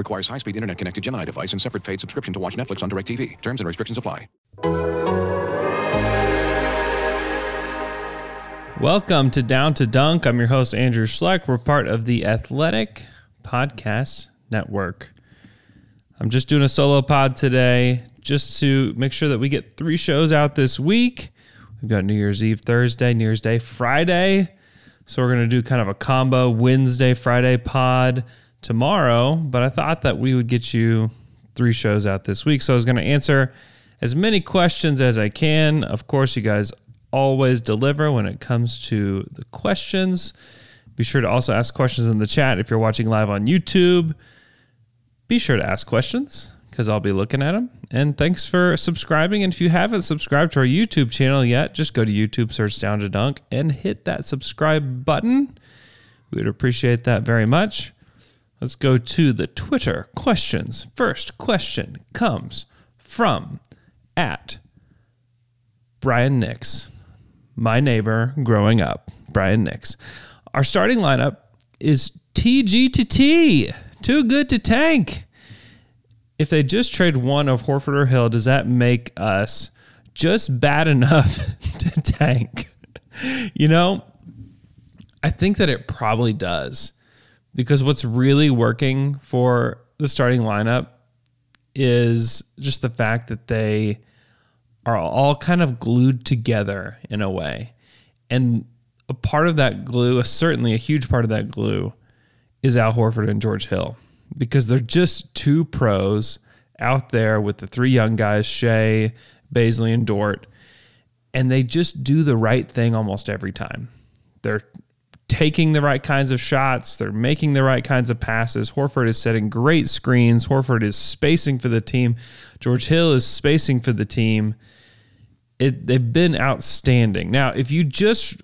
Requires high-speed internet-connected Gemini device and separate paid subscription to watch Netflix on DirecTV. Terms and restrictions apply. Welcome to Down to Dunk. I'm your host, Andrew Schlecht. We're part of the Athletic Podcast Network. I'm just doing a solo pod today just to make sure that we get three shows out this week. We've got New Year's Eve Thursday, New Year's Day Friday. So we're going to do kind of a combo Wednesday, Friday pod tomorrow. But I thought that we would get you three shows out this week. So I was going to answer as many questions as I can. Of course, you guys always deliver when it comes to the questions. Be sure to also ask questions in the chat if you're watching live on YouTube. Be sure to ask questions because I'll be looking at them. And thanks for subscribing. And if you haven't subscribed to our YouTube channel yet, just go to YouTube, search Down to Dunk, and hit that subscribe button. We would appreciate that very much. Let's go to the Twitter questions. First question comes from at Brian Nix, my neighbor growing up, Brian Nix. Our starting lineup is TG to T, too good to tank. If they just trade one of Horford or Hill, does that make us just bad enough to tank? You know, I think that it probably does because what's really working for the starting lineup is just the fact that they are all kind of glued together in a way. And a part of that glue, certainly a huge part of that glue, is Al Horford and George Hill because they're just two pros out there with the three young guys, Shai, Bazley, and Dort, and they just do the right thing almost every time. They're taking the right kinds of shots. They're making the right kinds of passes. Horford is setting great screens. Horford is spacing for the team. George Hill is spacing for the team. It, they've been outstanding. Now, if you just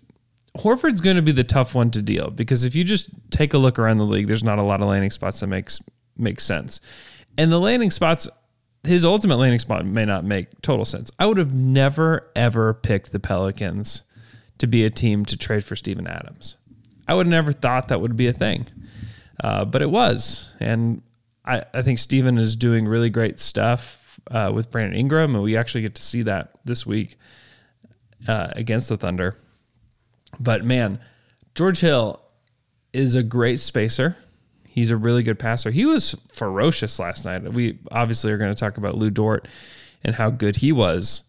Horford's going to be the tough one to deal because if you just take a look around the league, there's not a lot of landing spots that makes makes sense. And the landing spots, his ultimate landing spot may not make total sense. I would have never ever picked the Pelicans to be a team to trade for Steven Adams. I would have never thought that would be a thing, uh, but it was. And I, I think Steven is doing really great stuff uh, with Brandon Ingram, and we actually get to see that this week uh, against the Thunder. But man, George Hill is a great spacer. He's a really good passer. He was ferocious last night. We obviously are going to talk about Lu Dort and how good he was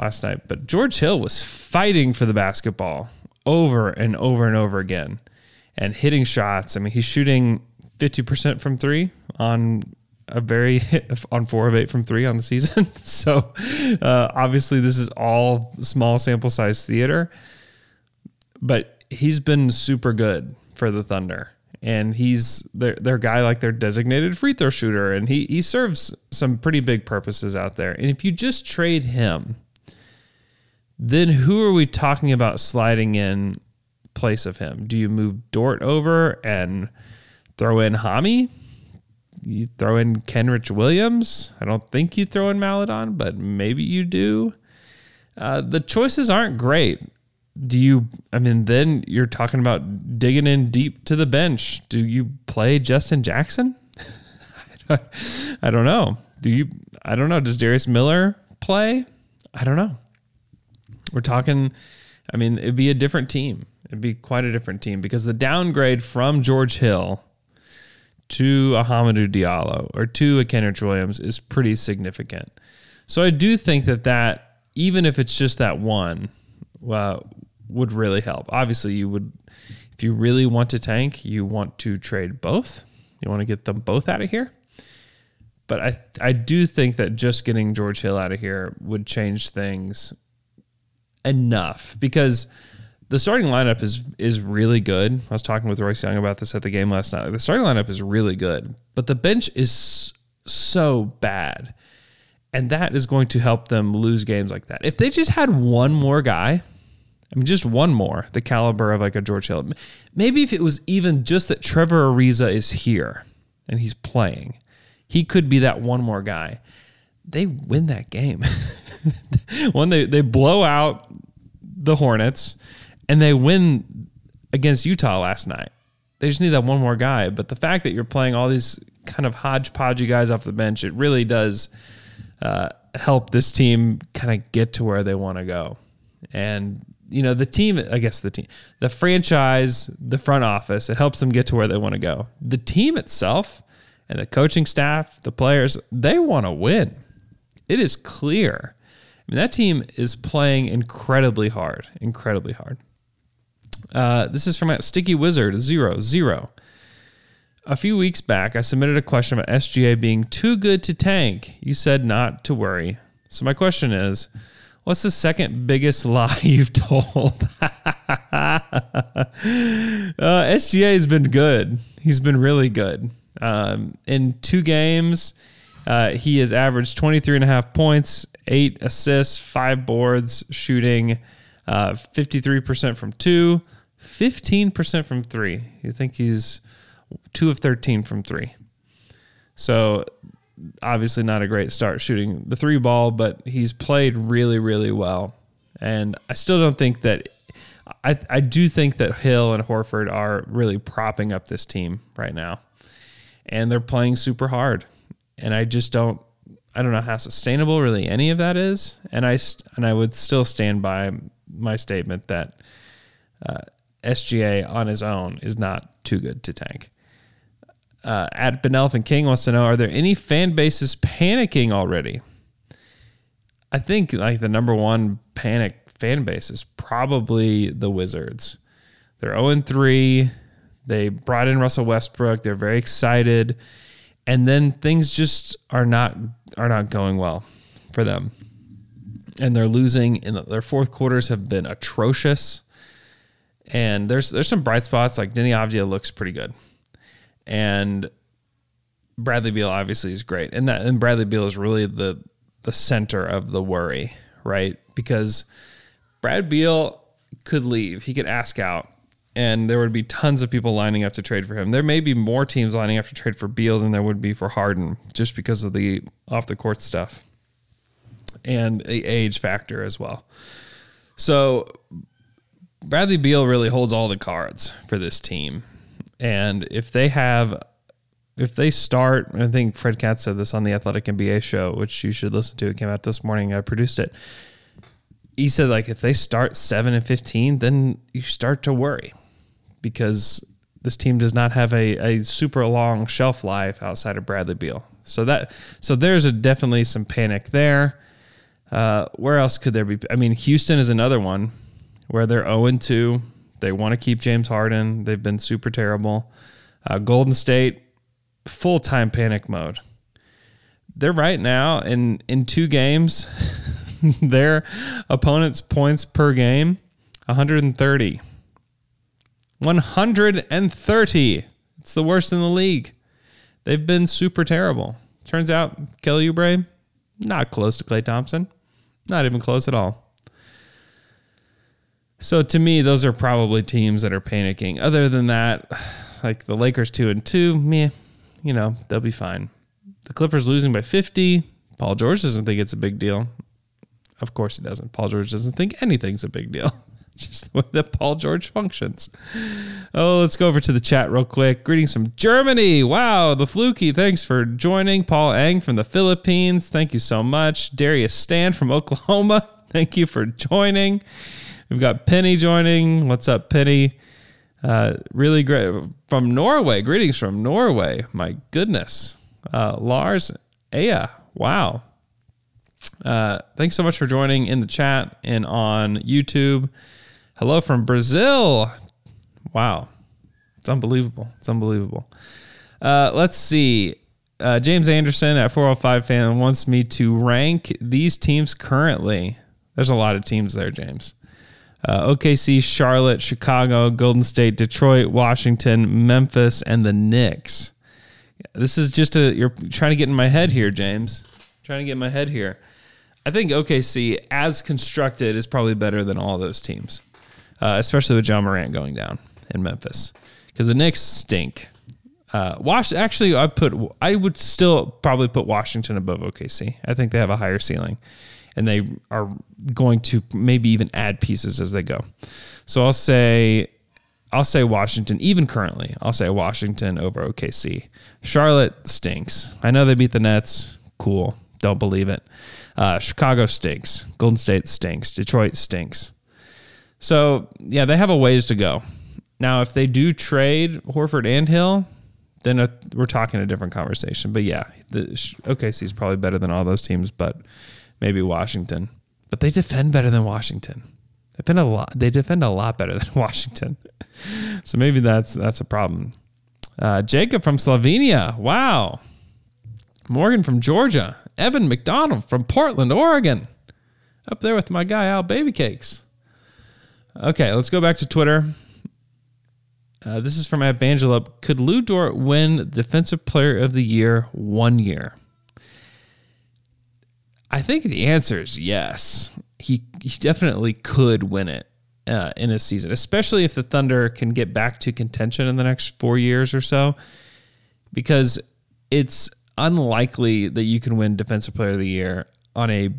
last night. But George Hill was fighting for the basketball over and over and over again and hitting shots. I mean, he's shooting 50% from three on a very on four of eight from three on the season. so uh, obviously, this is all small sample size theater, but he's been super good for the Thunder. And he's their, their guy, like their designated free throw shooter. And he, he serves some pretty big purposes out there. And if you just trade him, then who are we talking about sliding in place of him? Do you move Dort over and throw in Hami? You throw in Kenrich Williams? I don't think you throw in Maledon, but maybe you do. Uh, the choices aren't great. Do you, I mean, then you're talking about digging in deep to the bench. Do you play Justin Jackson? I, don't, I don't know. Do you, I don't know. Does Darius Miller play? I don't know. We're talking, I mean, it'd be a different team. It'd be quite a different team because the downgrade from George Hill to a Hamidou Diallo or to a Kenrich Williams is pretty significant. So I do think that that, even if it's just that one, would really help. Obviously, you would, if you really want to tank, you want to trade both. You want to get them both out of here. But I, I do think that just getting George Hill out of here would change things enough because the starting lineup is is really good. I was talking with Royce Young about this at the game last night. The starting lineup is really good, but the bench is so bad. And that is going to help them lose games like that. If they just had one more guy, I mean, just one more, the caliber of like a George Hill. Maybe if it was even just that Trevor Ariza is here and he's playing, he could be that one more guy. They win that game. when they, they blow out the Hornets and they win against Utah last night. They just need that one more guy. But the fact that you're playing all these kind of hodgepodgey guys off the bench, it really does uh, help this team kind of get to where they want to go. And you know the team i guess the team the franchise the front office it helps them get to where they want to go the team itself and the coaching staff the players they want to win it is clear I mean, that team is playing incredibly hard incredibly hard uh, this is from sticky wizard zero zero a few weeks back i submitted a question about sga being too good to tank you said not to worry so my question is What's the second biggest lie you've told? uh, SGA has been good. He's been really good. Um, in two games, uh, he has averaged 23 and a half points, eight assists, five boards, shooting uh, 53% from two, 15% from three. You think he's two of 13 from three. So obviously not a great start shooting the three ball, but he's played really, really well. And I still don't think that. I, I do think that Hill and Horford are really propping up this team right now, and they're playing super hard. And I just don't, I don't know how sustainable really any of that is. And I and I would still stand by my statement that uh, SGA on his own is not too good to tank uh, at Elephant King wants to know: Are there any fan bases panicking already? I think like the number one panic fan base is probably the Wizards. They're 0 3. They brought in Russell Westbrook. They're very excited. And then things just are not are not going well for them. And they're losing and their fourth quarters have been atrocious. And there's there's some bright spots like Deni Avdija looks pretty good and Bradley Beal obviously is great, and that and Bradley Beal is really the the center of the worry, right? Because Brad Beal could leave, he could ask out, and there would be tons of people lining up to trade for him. There may be more teams lining up to trade for Beal than there would be for Harden, just because of the off the court stuff and the age factor as well. So Bradley Beal really holds all the cards for this team. And if they have, if they start, I think Fred Katz said this on the Athletic NBA show, which you should listen to. It came out this morning. I produced it. He said, like, if they start seven and 15, then you start to worry because this team does not have a, a super long shelf life outside of Bradley Beal. So that, so there's a definitely some panic there. Uh, where else could there be? I mean, Houston is another one where they're 0 2. They want to keep James Harden. They've been super terrible. Uh, Golden State, full time panic mode. They're right now in in two games, their opponent's points per game, 130. 130. It's the worst in the league. They've been super terrible. Turns out Kelly Oubre, not close to Klay Thompson. Not even close at all. So to me, those are probably teams that are panicking. Other than that, like the Lakers two and two, meh, you know, they'll be fine. The Clippers losing by 50. Paul George doesn't think it's a big deal. Of course he doesn't. Paul George doesn't think anything's a big deal. Just the way that Paul George functions. Oh, let's go over to the chat real quick. Greetings from Germany. Wow, the Fluky. Thanks for joining. Paul Eng from the Philippines. Thank you so much. Darius Stan from Oklahoma. Thank you for joining. We've got Penny joining. What's up, Penny? Uh, really great from Norway. Greetings from Norway. My goodness. Uh, Lars Aya. Wow. Uh, thanks so much for joining in the chat and on YouTube. Hello from Brazil. Wow. It's unbelievable. It's unbelievable. Uh, let's see. Uh, James Anderson at 405 fan wants me to rank these teams currently. There's a lot of teams there, James uh, OKC, Charlotte, Chicago, Golden State, Detroit, Washington, Memphis, and the Knicks. This is just a you're trying to get in my head here, James. trying to get my head here. I think OKC, as constructed, is probably better than all those teams, uh, especially with Ja Morant going down in Memphis, because the Knicks stink. Uh, Wash actually, I put I would still probably put Washington above OKC. I think they have a higher ceiling, and they are going to maybe even add pieces as they go. So I'll say I'll say Washington, even currently, I'll say Washington over OKC. Charlotte stinks. I know they beat the Nets. Cool. Don't believe it. Uh, Chicago stinks. Golden State stinks. Detroit stinks. So, yeah, they have a ways to go. Now, if they do trade Horford and Hill, then a, we're talking a different conversation. But yeah, the OKC is probably better than all those teams, but maybe Washington. But they defend better than Washington. They defend a lot. They defend a lot better than Washington. so maybe that's that's a problem. Uh, Jacob from Slovenia. Wow. Morgan from Georgia. Evan McDonald from Portland, Oregon. Up there with my guy Al Baby Cakes. Okay, let's go back to Twitter. Uh, this is from Evangelop. Could Lu Dort win Defensive Player of the Year one year? I think the answer is yes. He, he definitely could win it uh, in a season, especially if the Thunder can get back to contention in the next four years or so, because it's unlikely that you can win Defensive Player of the Year on a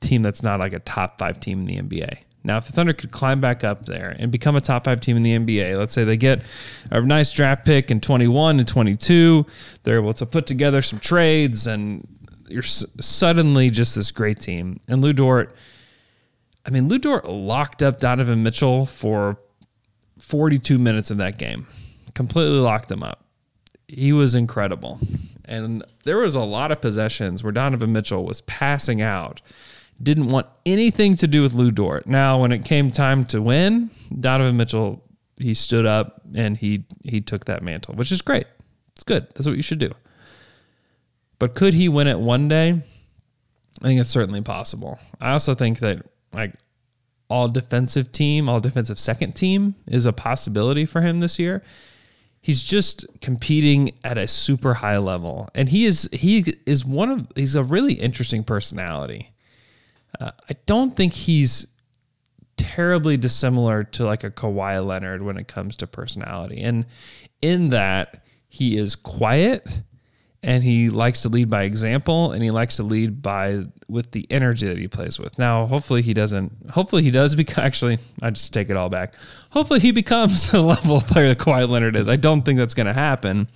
team that's not like a top five team in the NBA. Now, if the Thunder could climb back up there and become a top five team in the NBA, let's say they get a nice draft pick in 21 and 22, they're able to put together some trades, and you're suddenly just this great team. And Lu Dort, I mean, Lu Dort locked up Donovan Mitchell for 42 minutes of that game, completely locked him up. He was incredible. And there was a lot of possessions where Donovan Mitchell was passing out didn't want anything to do with Lu Dort. Now, when it came time to win, Donovan Mitchell he stood up and he he took that mantle, which is great. It's good. That's what you should do. But could he win it one day? I think it's certainly possible. I also think that like all defensive team, all defensive second team is a possibility for him this year. He's just competing at a super high level and he is he is one of he's a really interesting personality. Uh, I don't think he's terribly dissimilar to like a Kawhi Leonard when it comes to personality. And in that, he is quiet and he likes to lead by example and he likes to lead by with the energy that he plays with. Now, hopefully he doesn't hopefully he does become actually I just take it all back. Hopefully he becomes the level of player that Kawhi Leonard is. I don't think that's gonna happen.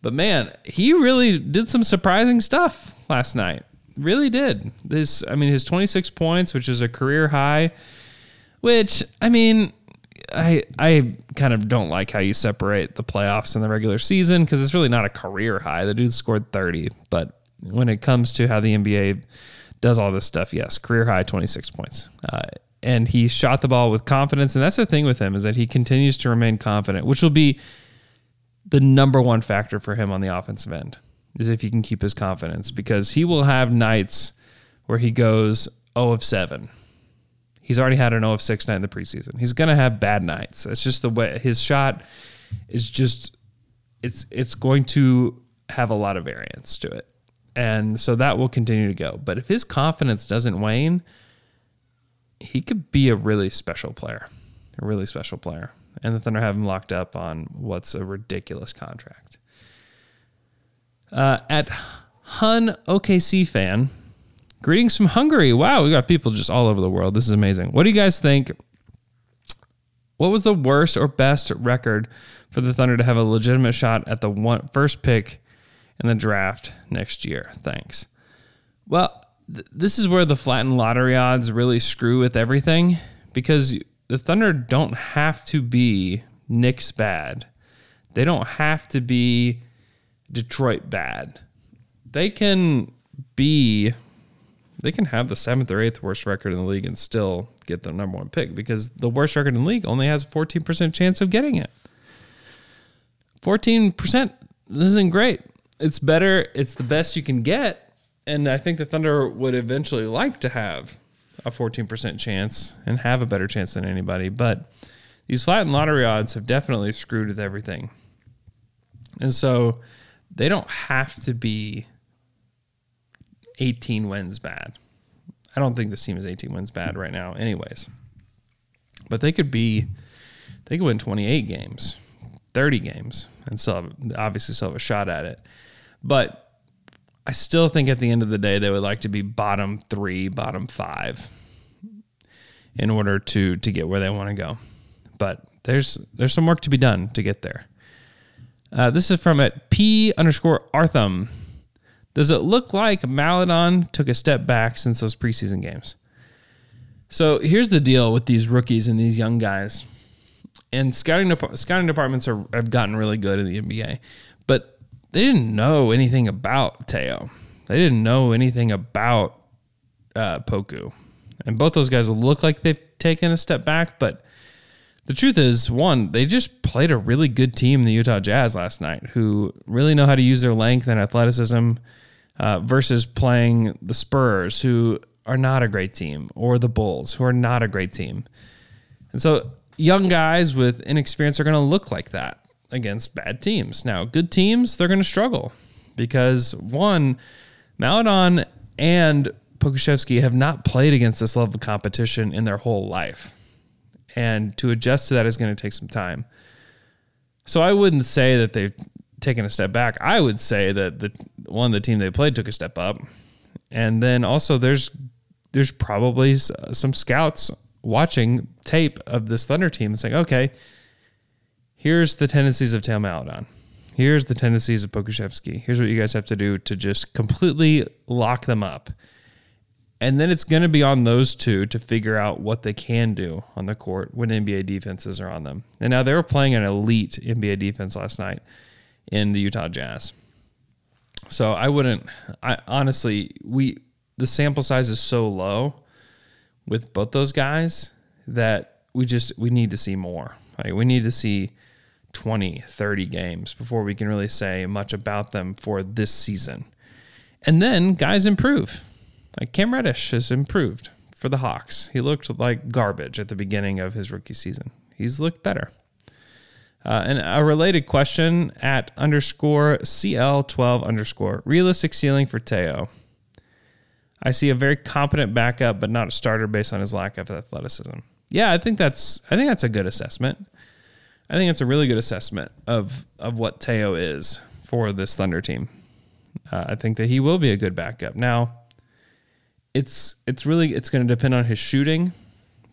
But man, he really did some surprising stuff last night really did. This, I mean, his 26 points, which is a career high, which, I mean, I I kind of don't like how you separate the playoffs and the regular season because it's really not a career high. The dude scored 30, but when it comes to how the NBA does all this stuff, yes, career high 26 points. Uh, and he shot the ball with confidence, and that's the thing with him is that he continues to remain confident, which will be the number one factor for him on the offensive end is if he can keep his confidence because he will have nights where he goes 0 of 7. He's already had an 0 of 6 night in the preseason. He's going to have bad nights. It's just the way his shot is just it's it's going to have a lot of variance to it. And so that will continue to go. But if his confidence doesn't wane, he could be a really special player. A really special player. And the Thunder have him locked up on what's a ridiculous contract. Uh, at Hun OKC fan, greetings from Hungary. Wow, we got people just all over the world. This is amazing. What do you guys think? What was the worst or best record for the Thunder to have a legitimate shot at the one, first pick in the draft next year? Thanks. Well, th- this is where the flattened lottery odds really screw with everything because the Thunder don't have to be Knicks bad. They don't have to be Detroit bad. They can be they can have the seventh or eighth worst record in the league and still get the number one pick because the worst record in the league only has a 14% chance of getting it. 14% isn't great. It's better, it's the best you can get. And I think the Thunder would eventually like to have a 14% chance and have a better chance than anybody. But these flattened lottery odds have definitely screwed with everything. And so they don't have to be 18 wins bad. I don't think this team is 18 wins bad right now, anyways. But they could be, they could win 28 games, 30 games, and still have, obviously still have a shot at it. But I still think at the end of the day, they would like to be bottom three, bottom five in order to to get where they want to go. But there's there's some work to be done to get there. Uh, this is from at P underscore Artham. Does it look like Maledon took a step back since those preseason games? So here's the deal with these rookies and these young guys. And scouting dep- scouting departments are have gotten really good in the NBA, but they didn't know anything about Teo. They didn't know anything about uh, Poku, and both those guys look like they've taken a step back. But the truth is, one, they just played a really good team, the Utah Jazz, last night, who really know how to use their length and athleticism uh, versus playing the Spurs, who are not a great team, or the Bulls, who are not a great team. And so young guys with inexperience are going to look like that against bad teams. Now, good teams, they're going to struggle because one, Maledon and Pokusevski have not played against this level of competition in their whole life. And to adjust to that is going to take some time. So I wouldn't say that they've taken a step back. I would say that the one the team they played took a step up. And then also there's there's probably some scouts watching tape of this Thunder team and saying, okay, here's the tendencies of Teo Maledon. Here's the tendencies of Pokusevski. Here's what you guys have to do to just completely lock them up. And then it's going to be on those two to figure out what they can do on the court when NBA defenses are on them. And now they were playing an elite NBA defense last night in the Utah Jazz. So I wouldn't I honestly we the sample size is so low with both those guys that we just we need to see more. Like we need to see 20, 30 games before we can really say much about them for this season. And then guys improve. Like Cam Reddish has improved for the Hawks. He looked like garbage at the beginning of his rookie season. He's looked better. Uh, and a related question at underscore CL12 underscore realistic ceiling for Teo. I see a very competent backup, but not a starter based on his lack of athleticism. Yeah, I think that's I think that's a good assessment. I think it's a really good assessment of of what Teo is for this Thunder team. Uh, I think that he will be a good backup. Now, it's it's really it's going to depend on his shooting,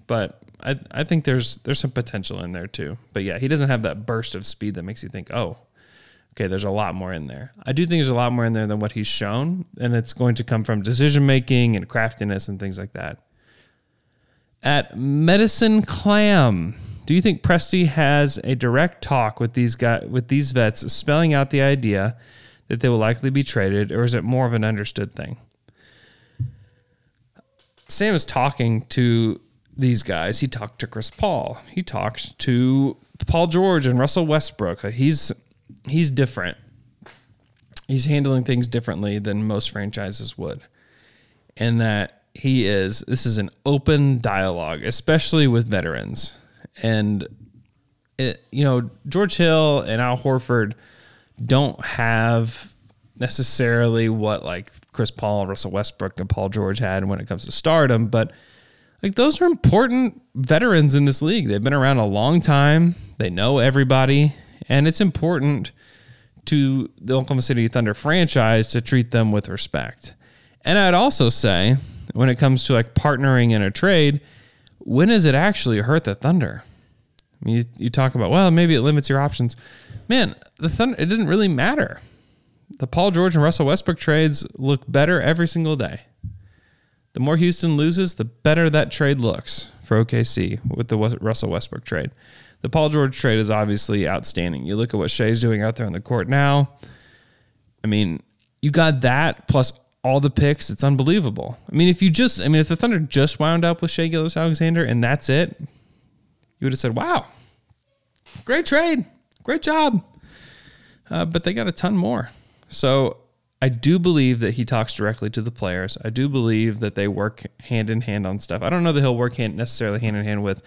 but I I think there's there's some potential in there too. But yeah, he doesn't have that burst of speed that makes you think, oh, okay, there's a lot more in there. I do think there's a lot more in there than what he's shown, and it's going to come from decision making and craftiness and things like that. At Medicine Clam, do you think Presti has a direct talk with these guys with these vets, spelling out the idea that they will likely be traded, or is it more of an understood thing? Sam is talking to these guys. He talked to Chris Paul. He talked to Paul George and Russell Westbrook. He's he's different. He's handling things differently than most franchises would. And that he is this is an open dialogue, especially with veterans. And it, you know, George Hill and Al Horford don't have necessarily what like Chris Paul, Russell Westbrook, and Paul George had when it comes to stardom, but like those are important veterans in this league. They've been around a long time. They know everybody, and it's important to the Oklahoma City Thunder franchise to treat them with respect. And I'd also say when it comes to like partnering in a trade, when does it actually hurt the Thunder? I mean, you, you talk about, well, maybe it limits your options. Man, the Thunder, it didn't really matter. The Paul George and Russell Westbrook trades look better every single day. The more Houston loses, the better that trade looks for OKC with the Russell Westbrook trade. The Paul George trade is obviously outstanding. You look at what Shai's doing out there on the court now. I mean, you got that plus all the picks. It's unbelievable. I mean, if you just, I mean, if the Thunder just wound up with Shai Gilgeous-Alexander and that's it, you would have said, wow, great trade. Great job. Uh, but they got a ton more. So I do believe that he talks directly to the players. I do believe that they work hand in hand on stuff. I don't know that he'll work hand, necessarily hand in hand with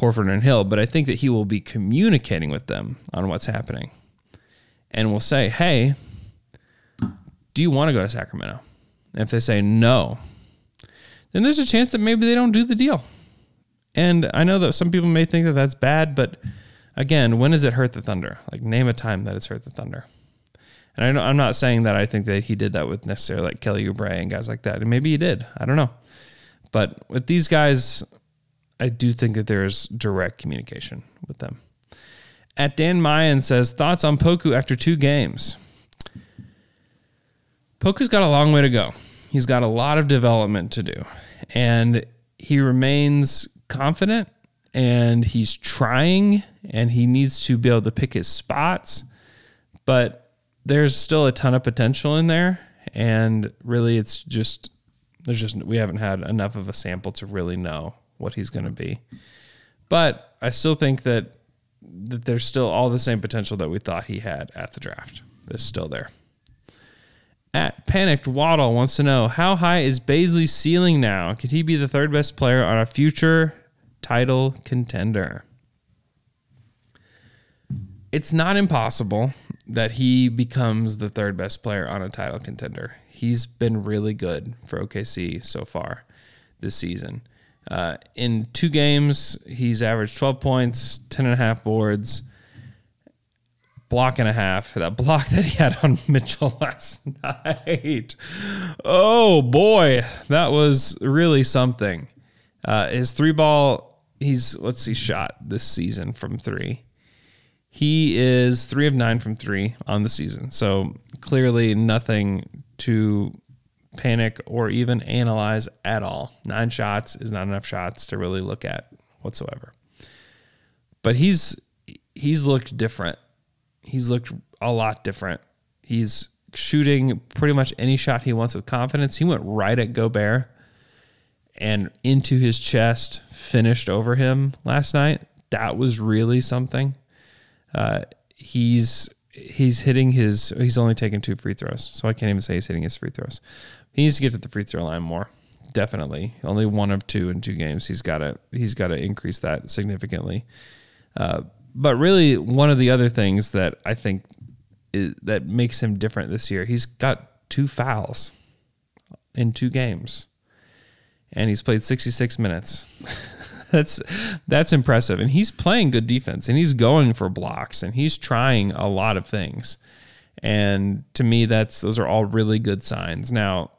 Horford and Hill, but I think that he will be communicating with them on what's happening. And will say, hey, do you want to go to Sacramento? And if they say no, then there's a chance that maybe they don't do the deal. And I know that some people may think that that's bad, but again, when does it hurt the Thunder? Like, name a time that it's hurt the Thunder. And I I'm not saying that I think that he did that with necessarily like Kelly Oubre and guys like that. And maybe he did. I don't know. But with these guys, I do think that there's direct communication with them. At Dan Mayan says, thoughts on Poku after two games. Poku's got a long way to go. He's got a lot of development to do. And he remains confident and he's trying and he needs to be able to pick his spots. But there's still a ton of potential in there. And really, it's just, there's just, we haven't had enough of a sample to really know what he's going to be. But I still think that that there's still all the same potential that we thought he had at the draft. Is still there. At Panicked Waddle wants to know how high is Bazley's ceiling now? Could he be the third best player on a future title contender? It's not impossible that he becomes the third best player on a title contender. He's been really good for OKC so far this season. Uh, in two games, he's averaged 12 points, 10 and a half boards, block and a half. That block that he had on Mitchell last night. Oh boy, that was really something. Uh, his three ball, he's, let's see, shot this season from three. He is three of nine from three on the season. So clearly nothing to panic or even analyze at all. Nine shots is not enough shots to really look at whatsoever. But he's he's looked different. He's looked a lot different. He's shooting pretty much any shot he wants with confidence. He went right at Gobert and into his chest, finished over him last night. That was really something. Uh, he's he's hitting his. He's only taken two free throws, so I can't even say he's hitting his free throws. He needs to get to the free throw line more. Definitely, only one of two in two games. He's got to he's got to increase that significantly. Uh, but really, one of the other things that I think is, that makes him different this year, he's got two fouls in two games, and he's played 66 minutes. that's that's impressive, and he's playing good defense, and he's going for blocks, and he's trying a lot of things. And to me, that's those are all really good signs. Now,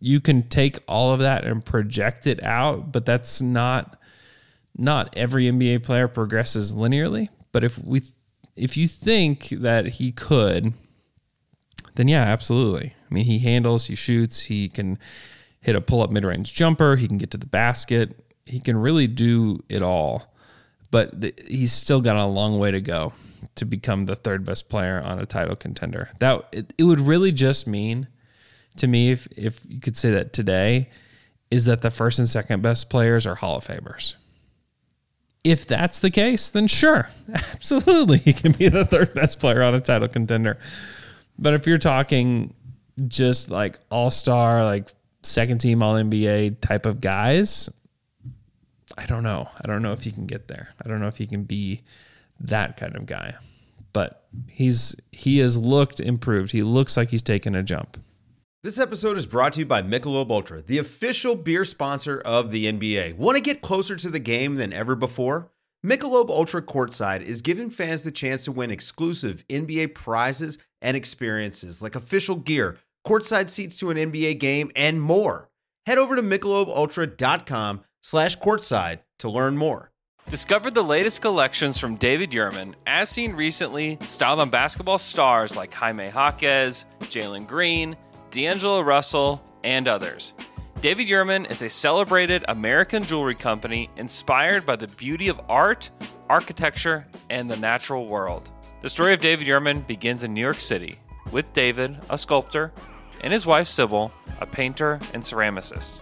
you can take all of that and project it out, but that's not not every NBA player progresses linearly. But if we if you think that he could, then yeah, absolutely. I mean, he handles, he shoots, he can hit a pull up mid range jumper, he can get to the basket, he can really do it all. But he's still got a long way to go to become the third best player on a title contender. That it, it would really just mean to me, if, if you could say that today, is that the first and second best players are Hall of Famers. If that's the case, then sure, absolutely, he can be the third best player on a title contender. But if you're talking just like all star, like second team All NBA type of guys, I don't know. I don't know if he can get there. I don't know if he can be that kind of guy. But he's he has looked improved. He looks like he's taken a jump. This episode is brought to you by Michelob Ultra, the official beer sponsor of the NBA. Want to get closer to the game than ever before? Michelob Ultra Courtside is giving fans the chance to win exclusive NBA prizes and experiences like official gear, courtside seats to an NBA game, and more. Head over to michelobultra.com slash courtside to learn more. Discover the latest collections from David Yurman, as seen recently, styled on basketball stars like Jaime Jaquez, Jalen Green, D'Angelo Russell, and others. David Yurman is a celebrated American jewelry company inspired by the beauty of art, architecture, and the natural world. The story of David Yurman begins in New York City, with David, a sculptor, and his wife Sybil, a painter and ceramicist.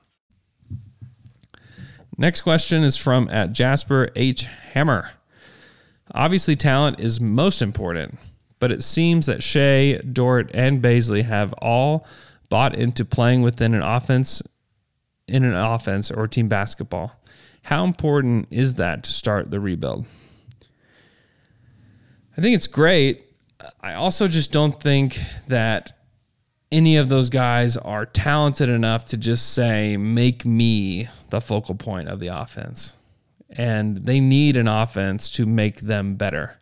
Next question is from at Jasper H. Hammer. Obviously, talent is most important, but it seems that Shai, Dort, and Bazley have all bought into playing within an offense in an offense or team basketball. How important is that to start the rebuild? I think it's great. I also just don't think that any of those guys are talented enough to just say, make me the focal point of the offense. And they need an offense to make them better,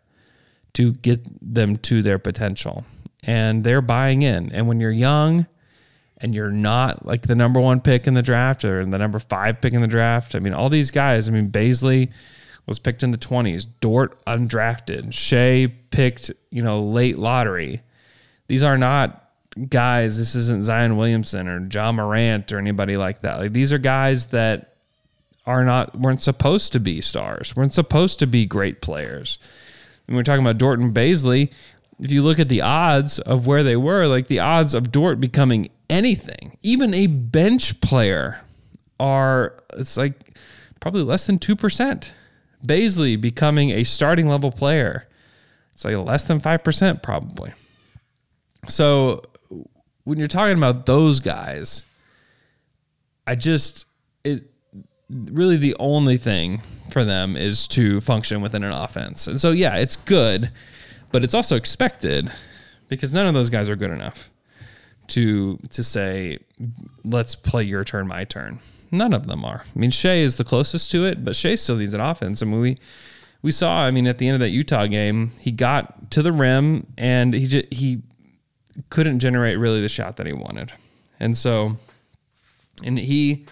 to get them to their potential. And they're buying in. And when you're young and you're not like the number one pick in the draft or the number five pick in the draft, I mean, all these guys, I mean, Bazley was picked in the 20s, Dort undrafted, Shai picked, you know, late lottery. These are not guys, this isn't Zion Williamson or Ja Morant or anybody like that. Like these are guys that are not weren't supposed to be stars, weren't supposed to be great players. And we're talking about Dort and Bazley. If you look at the odds of where they were, like the odds of Dort becoming anything, even a bench player, are it's like probably less than two percent. Bazley becoming a starting level player, it's like less than five percent probably. So when you're talking about those guys, I just it really the only thing for them is to function within an offense. And so yeah, it's good, but it's also expected because none of those guys are good enough to to say let's play your turn my turn. None of them are. I mean, Shai is the closest to it, but Shai still needs an offense. I mean, we we saw. I mean, at the end of that Utah game, he got to the rim and he just, he couldn't generate really the shot that he wanted. And so, and he,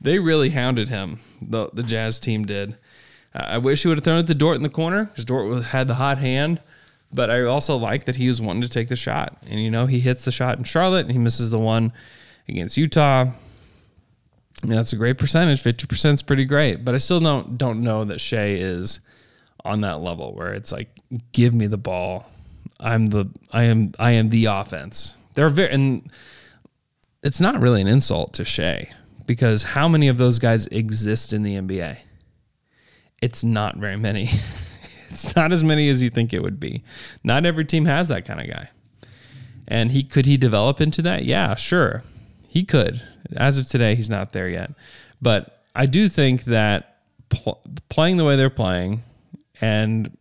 they really hounded him. The the Jazz team did. I wish he would have thrown it to Dort in the corner because Dort had the hot hand. But I also like that he was wanting to take the shot. And, you know, he hits the shot in Charlotte and he misses the one against Utah. I mean, that's a great percentage. 50% is pretty great. But I still don't don't know that Shai is on that level where it's like, give me the ball. I'm the I am I am the offense. They're very and it's not really an insult to Shai because how many of those guys exist in the NBA? It's not very many. it's not as many as you think it would be. Not every team has that kind of guy. And he could he develop into that? Yeah, sure. He could. As of today, he's not there yet. But I do think that pl- playing the way they're playing and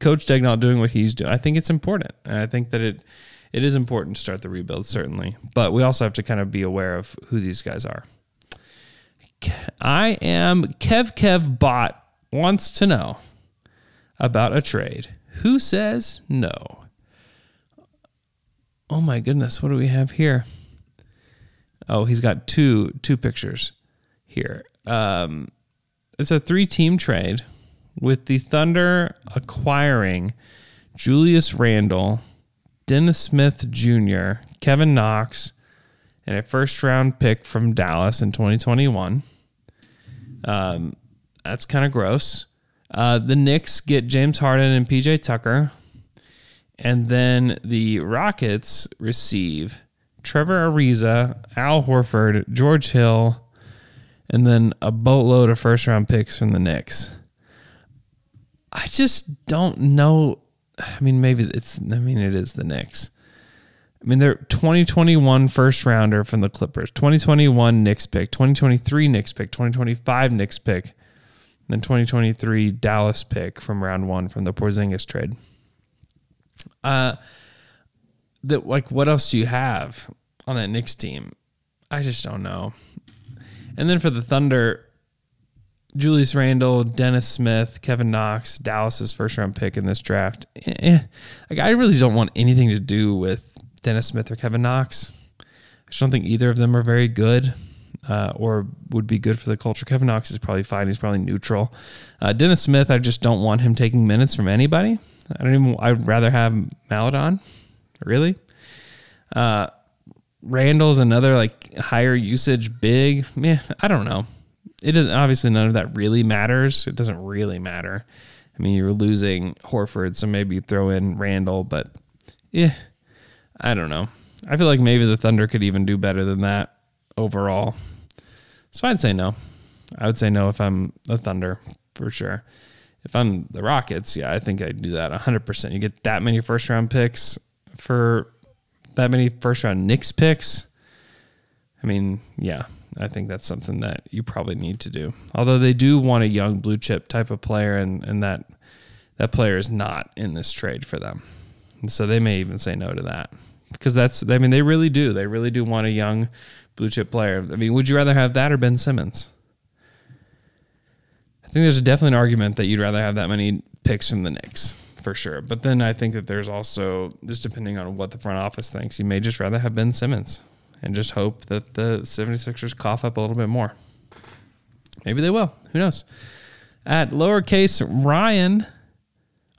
Coach Daigneault doing what he's doing, I think it's important. I think that it it is important to start the rebuild, certainly. But we also have to kind of be aware of who these guys are. I am Kev Kev Bot wants to know about a trade. Who says no? Oh my goodness, what do we have here? Oh, he's got two two pictures here. Um, it's a three team trade with the Thunder acquiring Julius Randle, Dennis Smith Jr., Kevin Knox, and a first round pick from Dallas in 2021. Um, that's kind of gross. Uh, the Knicks get James Harden and PJ Tucker. And then the Rockets receive Trevor Ariza, Al Horford, George Hill, and then a boatload of first round picks from the Knicks. I just don't know. I mean, maybe it's, I mean, it is the Knicks. I mean, they're 2021 first rounder from the Clippers, 2021 Knicks pick, 2023 Knicks pick, 2025 Knicks pick, then 2023 Dallas pick from round one from the Porzingis trade. Uh, that like what else do you have on that Knicks team? I just don't know. And then for the Thunder, Julius Randle, Dennis Smith, Kevin Knox, Dallas's first round pick in this draft. Eh, like I really don't want anything to do with Dennis Smith or Kevin Knox. I just don't think either of them are very good. Uh, or would be good for the culture. Kevin Knox is probably fine. He's probably neutral. Uh, Dennis Smith, I just don't want him taking minutes from anybody. I don't even. I'd rather have Maledon. Really. Uh, Randle's another like higher usage big. Yeah, I don't know. It doesn't. Obviously, none of that really matters. It doesn't really matter. I mean, you're losing Horford, so maybe you throw in Randle, but yeah, I don't know. I feel like maybe the Thunder could even do better than that overall. So I'd say no. I would say no if I'm the Thunder for sure. If I'm the Rockets, yeah, I think I'd do that 100%. You get that many first round picks for that many first round Knicks picks. I mean, yeah, I think that's something that you probably need to do. Although they do want a young blue chip type of player, and, and that that player is not in this trade for them. And so they may even say no to that because that's, I mean, they really do. They really do want a young blue chip player. I mean, would you rather have that or Ben Simmons? I think there's definitely an argument that you'd rather have that many picks from the Knicks for sure. But then I think that there's also, just depending on what the front office thinks, you may just rather have Ben Simmons and just hope that the 76ers cough up a little bit more. Maybe they will. Who knows? At lowercase Ryan,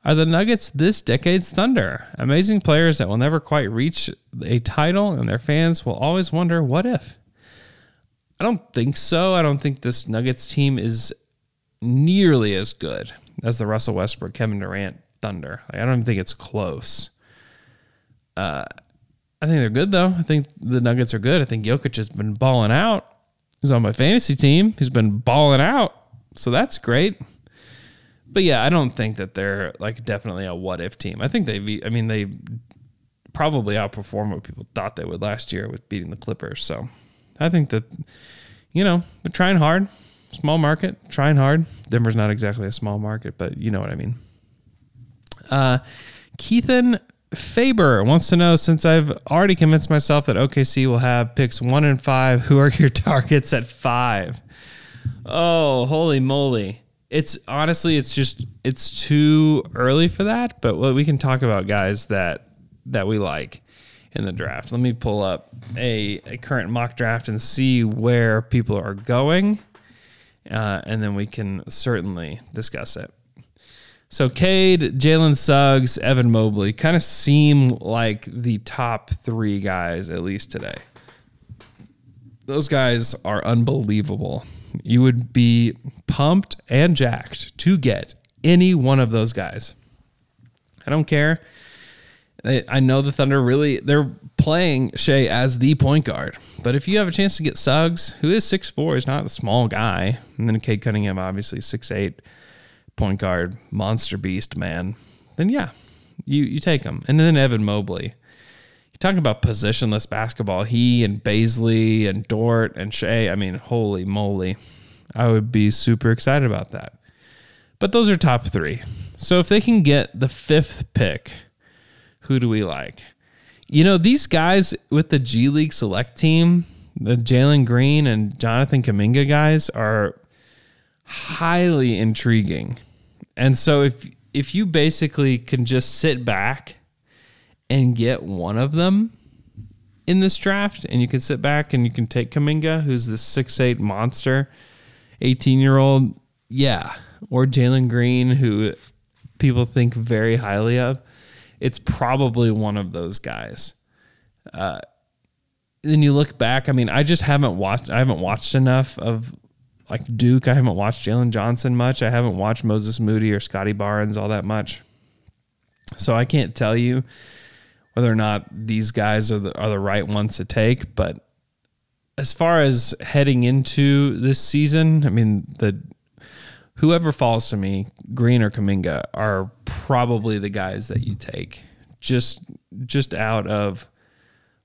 are the Nuggets this decade's Thunder? Amazing players that will never quite reach a title, and their fans will always wonder, what if? I don't think so. I don't think this Nuggets team is nearly as good as the Russell Westbrook, Kevin Durant Thunder. Like, I don't even think it's close. Uh, I think they're good though. I think the Nuggets are good. I think Jokic has been balling out. He's on my fantasy team. He's been balling out, so that's great. But yeah, I don't think that they're like definitely a what if team. I think they. I mean, they probably outperform what people thought they would last year with beating the Clippers. So I think that you know they're trying hard. Small market, trying hard. Denver's not exactly a small market, but you know what I mean. Uh, Keithan Faber wants to know since I've already convinced myself that OKC will have picks one and five, who are your targets at five? Oh, holy moly. It's honestly, it's just, it's too early for that, but well, we can talk about guys that, that we like in the draft. Let me pull up a, a current mock draft and see where people are going. Uh, and then we can certainly discuss it. So Cade, Jalen Suggs, Evan Mobley kind of seem like the top three guys, at least today. Those guys are unbelievable. You would be pumped and jacked to get any one of those guys. I don't care. I know the Thunder really they're playing Shai as the point guard. But if you have a chance to get Suggs, who is 6'4, is not a small guy, and then Cade Cunningham obviously 6'8 point guard, monster beast, man, then yeah, you you take him. And then Evan Mobley. You talking about positionless basketball. He and Bazley and Dort and Shai. I mean, holy moly. I would be super excited about that. But those are top three. So if they can get the fifth pick, who do we like? You know, these guys with the G League select team, the Jalen Green and Jonathan Kuminga guys are highly intriguing. And so if if you basically can just sit back and get one of them in this draft, and you can sit back and you can take Kuminga, who's this six eight monster, 18 year old, yeah, or Jalen Green, who people think very highly of, it's probably one of those guys. Uh, then you look back. I mean, I just haven't watched. I haven't watched enough of like Duke. I haven't watched Jalen Johnson much. I haven't watched Moses Moody or Scotty Barnes all that much. So I can't tell you whether or not these guys are the are the right ones to take. But as far as heading into this season, I mean the whoever falls to me, Green or Kuminga, are probably the guys that you take. Just just out of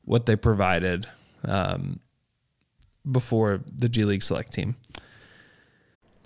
what they provided um, before the G League Select team.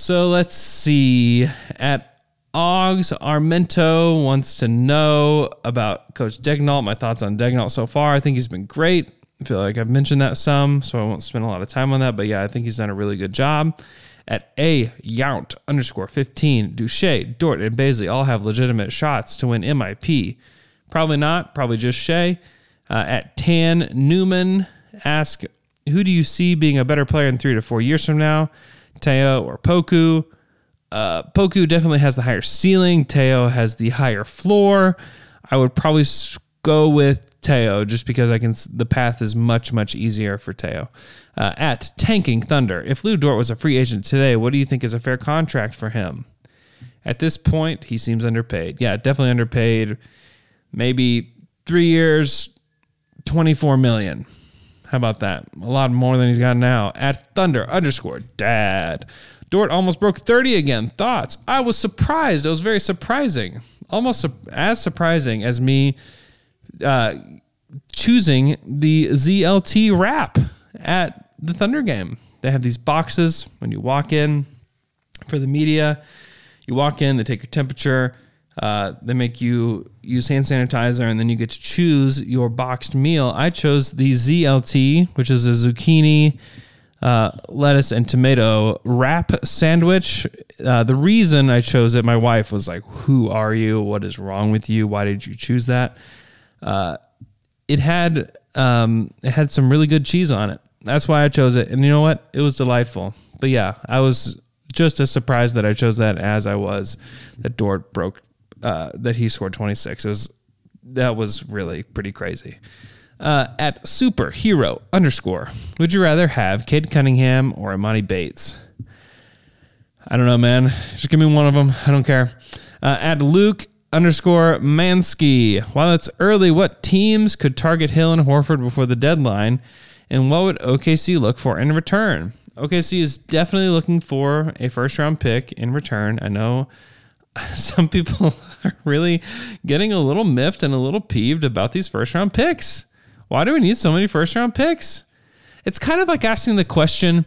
So let's see. At Oggs, Armento wants to know about Coach Daigneault. My thoughts on Daigneault so far. I think he's been great. I feel like I've mentioned that some, so I won't spend a lot of time on that. But yeah, I think he's done a really good job. At A Yount underscore 15, Duche, Dort, and Bazley all have legitimate shots to win MIP. Probably not, probably just Shai. Uh, at Tan Newman, ask, who do you see being a better player in three to four years from now? Teo or Poku? Uh, Poku definitely has the higher ceiling. Teo has the higher floor. I would probably go with Teo just because I can. The path is much much easier for Teo. Uh, at Tanking Thunder, if Lu Dort was a free agent today, what do you think is a fair contract for him? At this point, he seems underpaid. Yeah, definitely underpaid. Maybe three years, twenty four million. How about that? A lot more than he's got now. At Thunder underscore Dad. Dort almost broke 30 again. Thoughts? I was surprised. It was very surprising. Almost su- as surprising as me uh, choosing the ZLT wrap at the Thunder game. They have these boxes when you walk in for the media. You walk in, they take your temperature, uh, they make you use hand sanitizer, and then you get to choose your boxed meal. I chose the ZLT, which is a zucchini, uh, lettuce, and tomato wrap sandwich. Uh, the reason I chose it, my wife was like, Who are you? What is wrong with you? Why did you choose that? Uh, it had um, it had some really good cheese on it. That's why I chose it. And you know what? It was delightful. But yeah, I was just as surprised that I chose that as I was that Dort broke uh, that he scored 26. It was that was really pretty crazy. Uh, at superhero underscore, would you rather have Cade Cunningham or Emoni Bates? I don't know, man. Just give me one of them. I don't care. Uh, at Luke underscore Mansky. While it's early, what teams could target Hill and Horford before the deadline? And what would OKC look for in return? OKC is definitely looking for a first round pick in return. I know some people are really getting a little miffed and a little peeved about these first round picks. Why do we need so many first round picks? It's kind of like asking the question,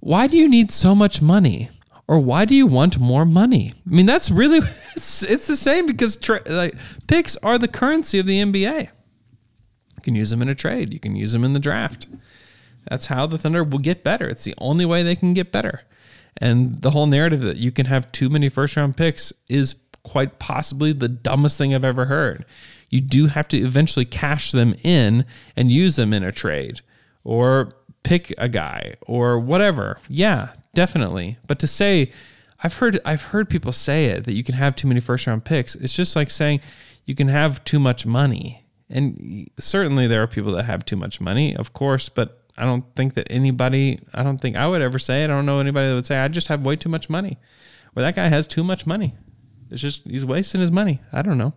why do you need so much money? Or why do you want more money? I mean, that's really it's, it's the same because tra- like picks are the currency of the NBA. You can use them in a trade. You can use them in the draft. That's how the Thunder will get better. It's the only way they can get better. And the whole narrative that you can have too many first round picks is quite possibly the dumbest thing I've ever heard. You do have to eventually cash them in and use them in a trade or pick a guy or whatever. Yeah, definitely. But to say I've heard I've heard people say it that you can have too many first round picks. It's just like saying you can have too much money. And certainly there are people that have too much money, of course, but I don't think that anybody, I don't think I would ever say. I don't know anybody that would say, I just have way too much money. Or that guy has too much money. It's just, he's wasting his money. I don't know.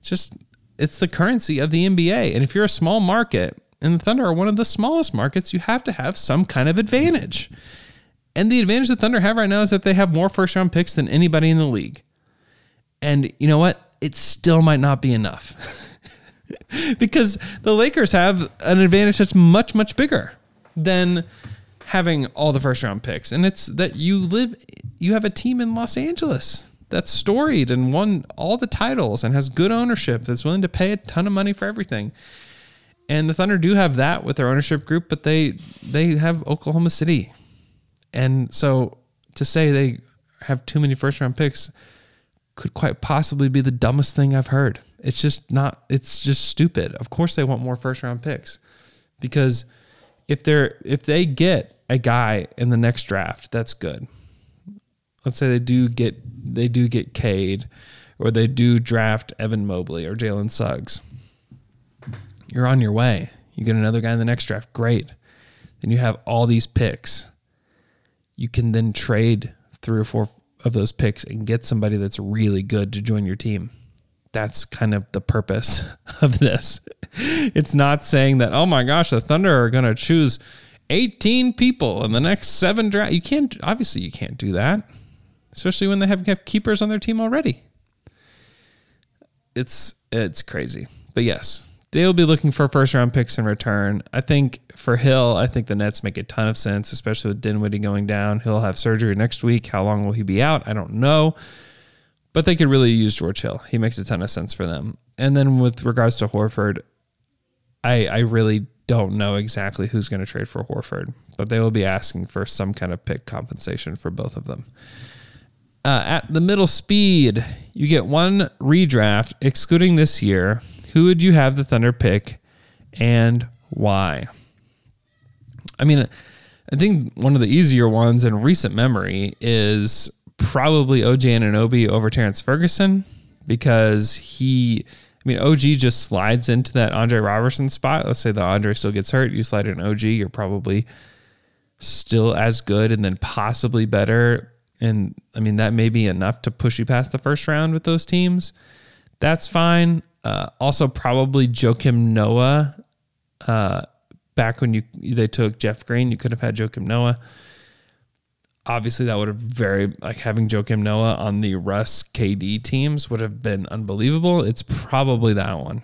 It's just, it's the currency of the NBA. And if you're a small market, and the Thunder are one of the smallest markets, you have to have some kind of advantage. And the advantage the Thunder have right now is that they have more first round picks than anybody in the league. And you know what? It still might not be enough. because the Lakers have an advantage that's much, much bigger than having all the first round picks. And it's that you live, you have a team in Los Angeles that's storied and won all the titles and has good ownership that's willing to pay a ton of money for everything. And the Thunder do have that with their ownership group, but they they have Oklahoma City. And so to say they have too many first round picks could quite possibly be the dumbest thing I've heard. It's just not, it's just stupid. Of course they want more first round picks because if they're, if they get a guy in the next draft, that's good. Let's say they do get, they do get Cade or they do draft Evan Mobley or Jalen Suggs. You're on your way. You get another guy in the next draft. Great. Then you have all these picks. You can then trade three or four of those picks and get somebody that's really good to join your team. That's kind of the purpose of this. It's not saying that, oh my gosh, the Thunder are going to choose 18 people in the next seven draft. You can't, obviously, you can't do that, especially when they have, have keepers on their team already. It's, it's crazy. But yes, they will be looking for first round picks in return. I think for Hill, I think the Nets make a ton of sense, especially with Dinwiddie going down. He'll have surgery next week. How long will he be out? I don't know. But they could really use George Hill. He makes a ton of sense for them. And then with regards to Horford, I I really don't know exactly who's going to trade for Horford, but they will be asking for some kind of pick compensation for both of them. Uh, at the middle speed, you get one redraft, excluding this year who would you have the Thunder pick and why? I mean, I think one of the easier ones in recent memory is probably OG Anunoby over Terrence Ferguson because he, I mean, OG just slides into that Andre Roberson spot. Let's say the Andre still gets hurt, you slide in OG, you're probably still as good and then possibly better. And I mean, that may be enough to push you past the first round with those teams. That's fine. Uh, also, probably Joakim Noah. Uh, back when you they took Jeff Green, you could have had Joakim Noah. Obviously, that would have very like having Joakim Noah on the Russ KD teams would have been unbelievable. It's probably that one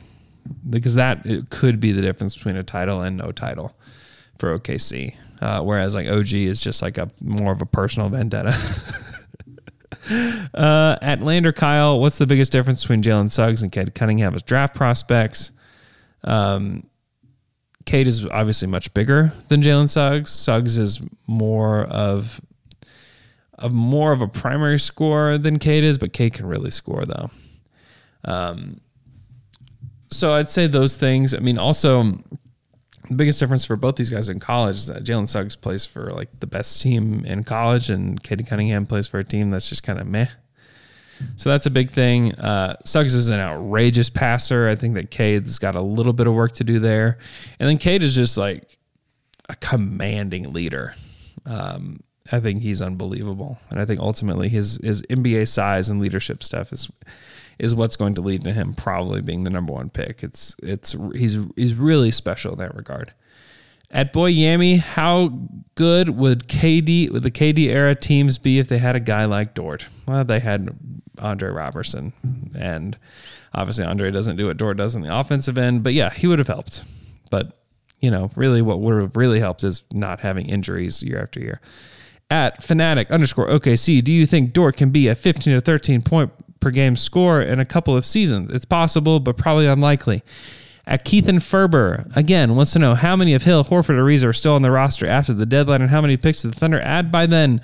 because that it could be the difference between a title and no title for OKC. Uh, whereas like OG is just like a more of a personal vendetta. Uh, at Lander Kyle, what's the biggest difference between Jalen Suggs and Cade Cunningham as draft prospects? Um, Cade is obviously much bigger than Jalen Suggs. Suggs is more of of more of a primary scorer than Cade is, but Cade can really score though. Um, so I'd say those things. I mean, also the biggest difference for both these guys in college is that Jalen Suggs plays for like the best team in college, and Cade Cunningham plays for a team that's just kind of meh. So that's a big thing. Uh, Suggs is an outrageous passer. I think that Cade's got a little bit of work to do there, and then Cade is just like a commanding leader. Um, I think he's unbelievable, and I think ultimately his his NBA size and leadership stuff is is what's going to lead to him probably being the number one pick. It's it's he's he's really special in that regard. At Boy Yami, how good would KD would the KD era teams be if they had a guy like Dort? Well, they had Andre Roberson, and obviously Andre doesn't do what Dort does on the offensive end, but yeah, he would have helped. But you know, really, what would have really helped is not having injuries year after year. At fanatic underscore OKC, do you think Dort can be a 15 to 13 point per game score in a couple of seasons. It's possible, but probably unlikely. At Keith and Ferber, again, wants to know how many of Hill, Horford, Ariza are still on the roster after the deadline and how many picks did the Thunder add by then?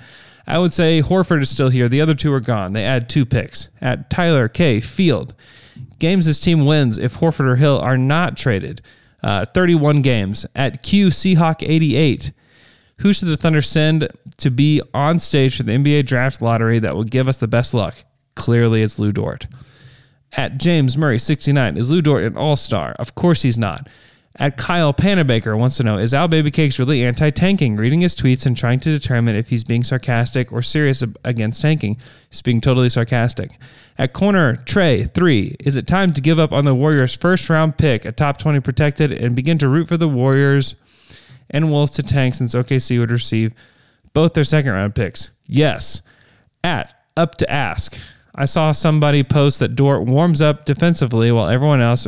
I would say Horford is still here. The other two are gone. They add two picks. At Tyler K. Field, games this team wins if Horford or Hill are not traded. Uh, 31 games. At Q Seahawk 88, who should the Thunder send to be on stage for the NBA draft lottery that will give us the best luck? Clearly, it's Lu Dort. At James Murray 69, is Lu Dort an all star? Of course he's not. At Kyle Panabaker wants to know, is Al Baby Cakes really anti tanking? Reading his tweets and trying to determine if he's being sarcastic or serious against tanking. He's being totally sarcastic. At corner Trey 3, is it time to give up on the Warriors' first round pick, a top 20 protected, and begin to root for the Warriors and Wolves to tank since OKC would receive both their second round picks? Yes. At Up to Ask, I saw somebody post that Dort warms up defensively while everyone else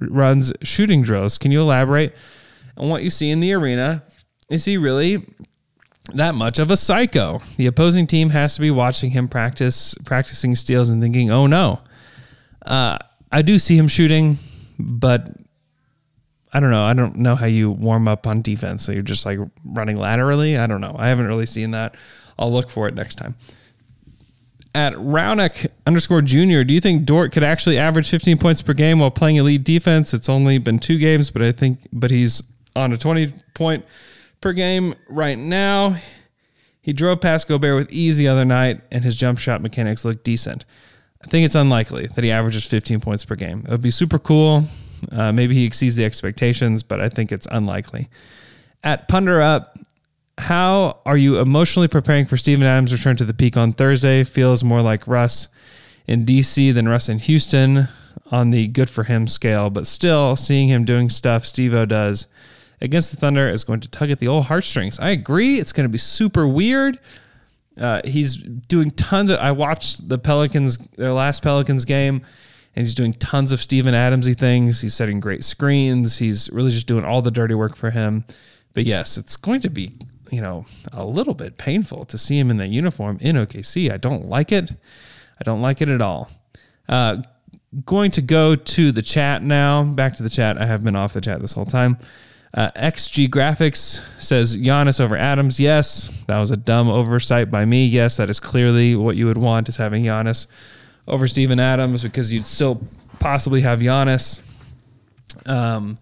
runs shooting drills. Can you elaborate on what you see in the arena? Is he really that much of a psycho? The opposing team has to be watching him practice practicing steals and thinking, "Oh no." Uh, I do see him shooting, but I don't know. I don't know how you warm up on defense. So you're just like running laterally. I don't know. I haven't really seen that I'll look for it next time. At Raunik underscore junior, do you think Dort could actually average 15 points per game while playing elite defense? It's only been two games, but I think, but he's on a 20 point per game right now. He drove past Gobert with ease the other night, and his jump shot mechanics look decent. I think it's unlikely that he averages 15 points per game. It would be super cool. Uh, maybe he exceeds the expectations, but I think it's unlikely. At Punder Up, how are you emotionally preparing for Steven Adams' return to the Peake on Thursday? Feels more like Russ in DC than Russ in Houston on the good for him scale, but still seeing him doing stuff Stevo does against the Thunder is going to tug at the old heartstrings. I agree. It's going to be super weird. Uh, he's doing tons of. I watched the Pelicans, their last Pelicans game, and he's doing tons of Steven Adamsy things. He's setting great screens. He's really just doing all the dirty work for him. But yes, it's going to be, you know, a little bit painful to see him in that uniform in OKC. I don't like it. I don't like it at all. Uh, going to go to the chat now. Back to the chat. I have been off the chat this whole time. Uh, XG Graphics says Giannis over Adams. Yes, that was a dumb oversight by me. Yes, that is clearly what you would want is having Giannis over Steven Adams because you'd still possibly have Giannis. Um,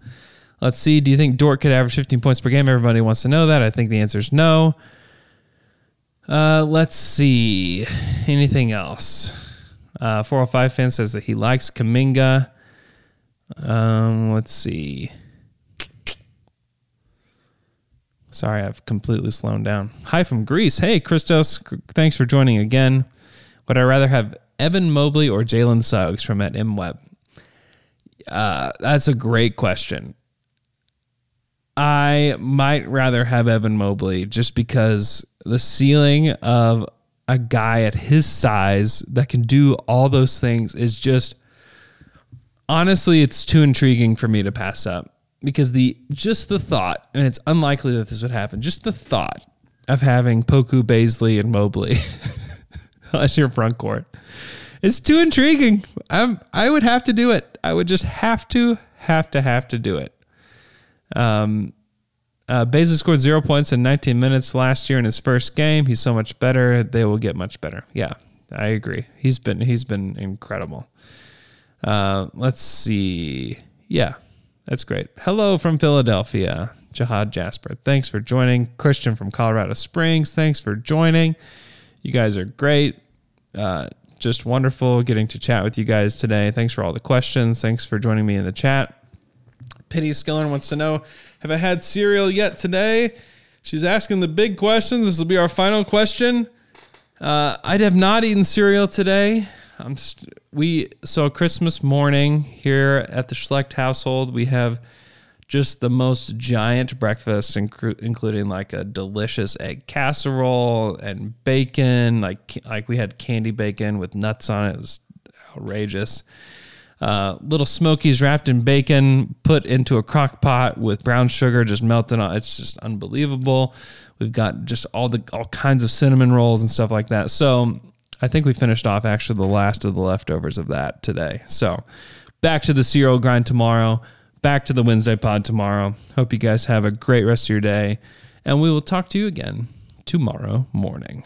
let's see. Do you think Dort could average 15 points per game? Everybody wants to know that. I think the answer is no. Uh, let's see. Anything else? Uh, 405 fan says that he likes Kuminga. Um, let's see. Sorry, I've completely slowed down. Hi from Greece. Hey, Christos. Thanks for joining again. Would I rather have Evan Mobley or Jalen Suggs from at MWeb? Uh, that's a great question. I might rather have Evan Mobley just because the ceiling of a guy at his size that can do all those things is just honestly, it's too intriguing for me to pass up because the just the thought, and it's unlikely that this would happen, just the thought of having Poku, Bazley, and Mobley as your front court is too intriguing. I'm I would have to do it. I would just have to, have to, have to do it. Um, uh, Bazley scored zero points in 19 minutes last year in his first game. He's so much better. They will get much better. Yeah, I agree. He's been he's been incredible. Uh, let's see. Yeah, that's great. Hello from Philadelphia, Jihad Jasper. Thanks for joining. Christian from Colorado Springs. Thanks for joining. You guys are great. Uh, just wonderful getting to chat with you guys today. Thanks for all the questions. Thanks for joining me in the chat. Pity Skiller wants to know Have I had cereal yet today? She's asking the big questions. This will be our final question. Uh, I have not eaten cereal today. I'm st- we so Christmas morning here at the Schlecht household we have just the most giant breakfast, inc- including like a delicious egg casserole and bacon. Like like we had candy bacon with nuts on it. It was outrageous. Uh, little smokies wrapped in bacon, put into a crock pot with brown sugar just melting on. It's just unbelievable. We've got just all the all kinds of cinnamon rolls and stuff like that. So I think we finished off actually the last of the leftovers of that today. So back to the cereal grind tomorrow. Back to the Wednesday pod tomorrow. Hope you guys have a great rest of your day. And we will talk to you again tomorrow morning.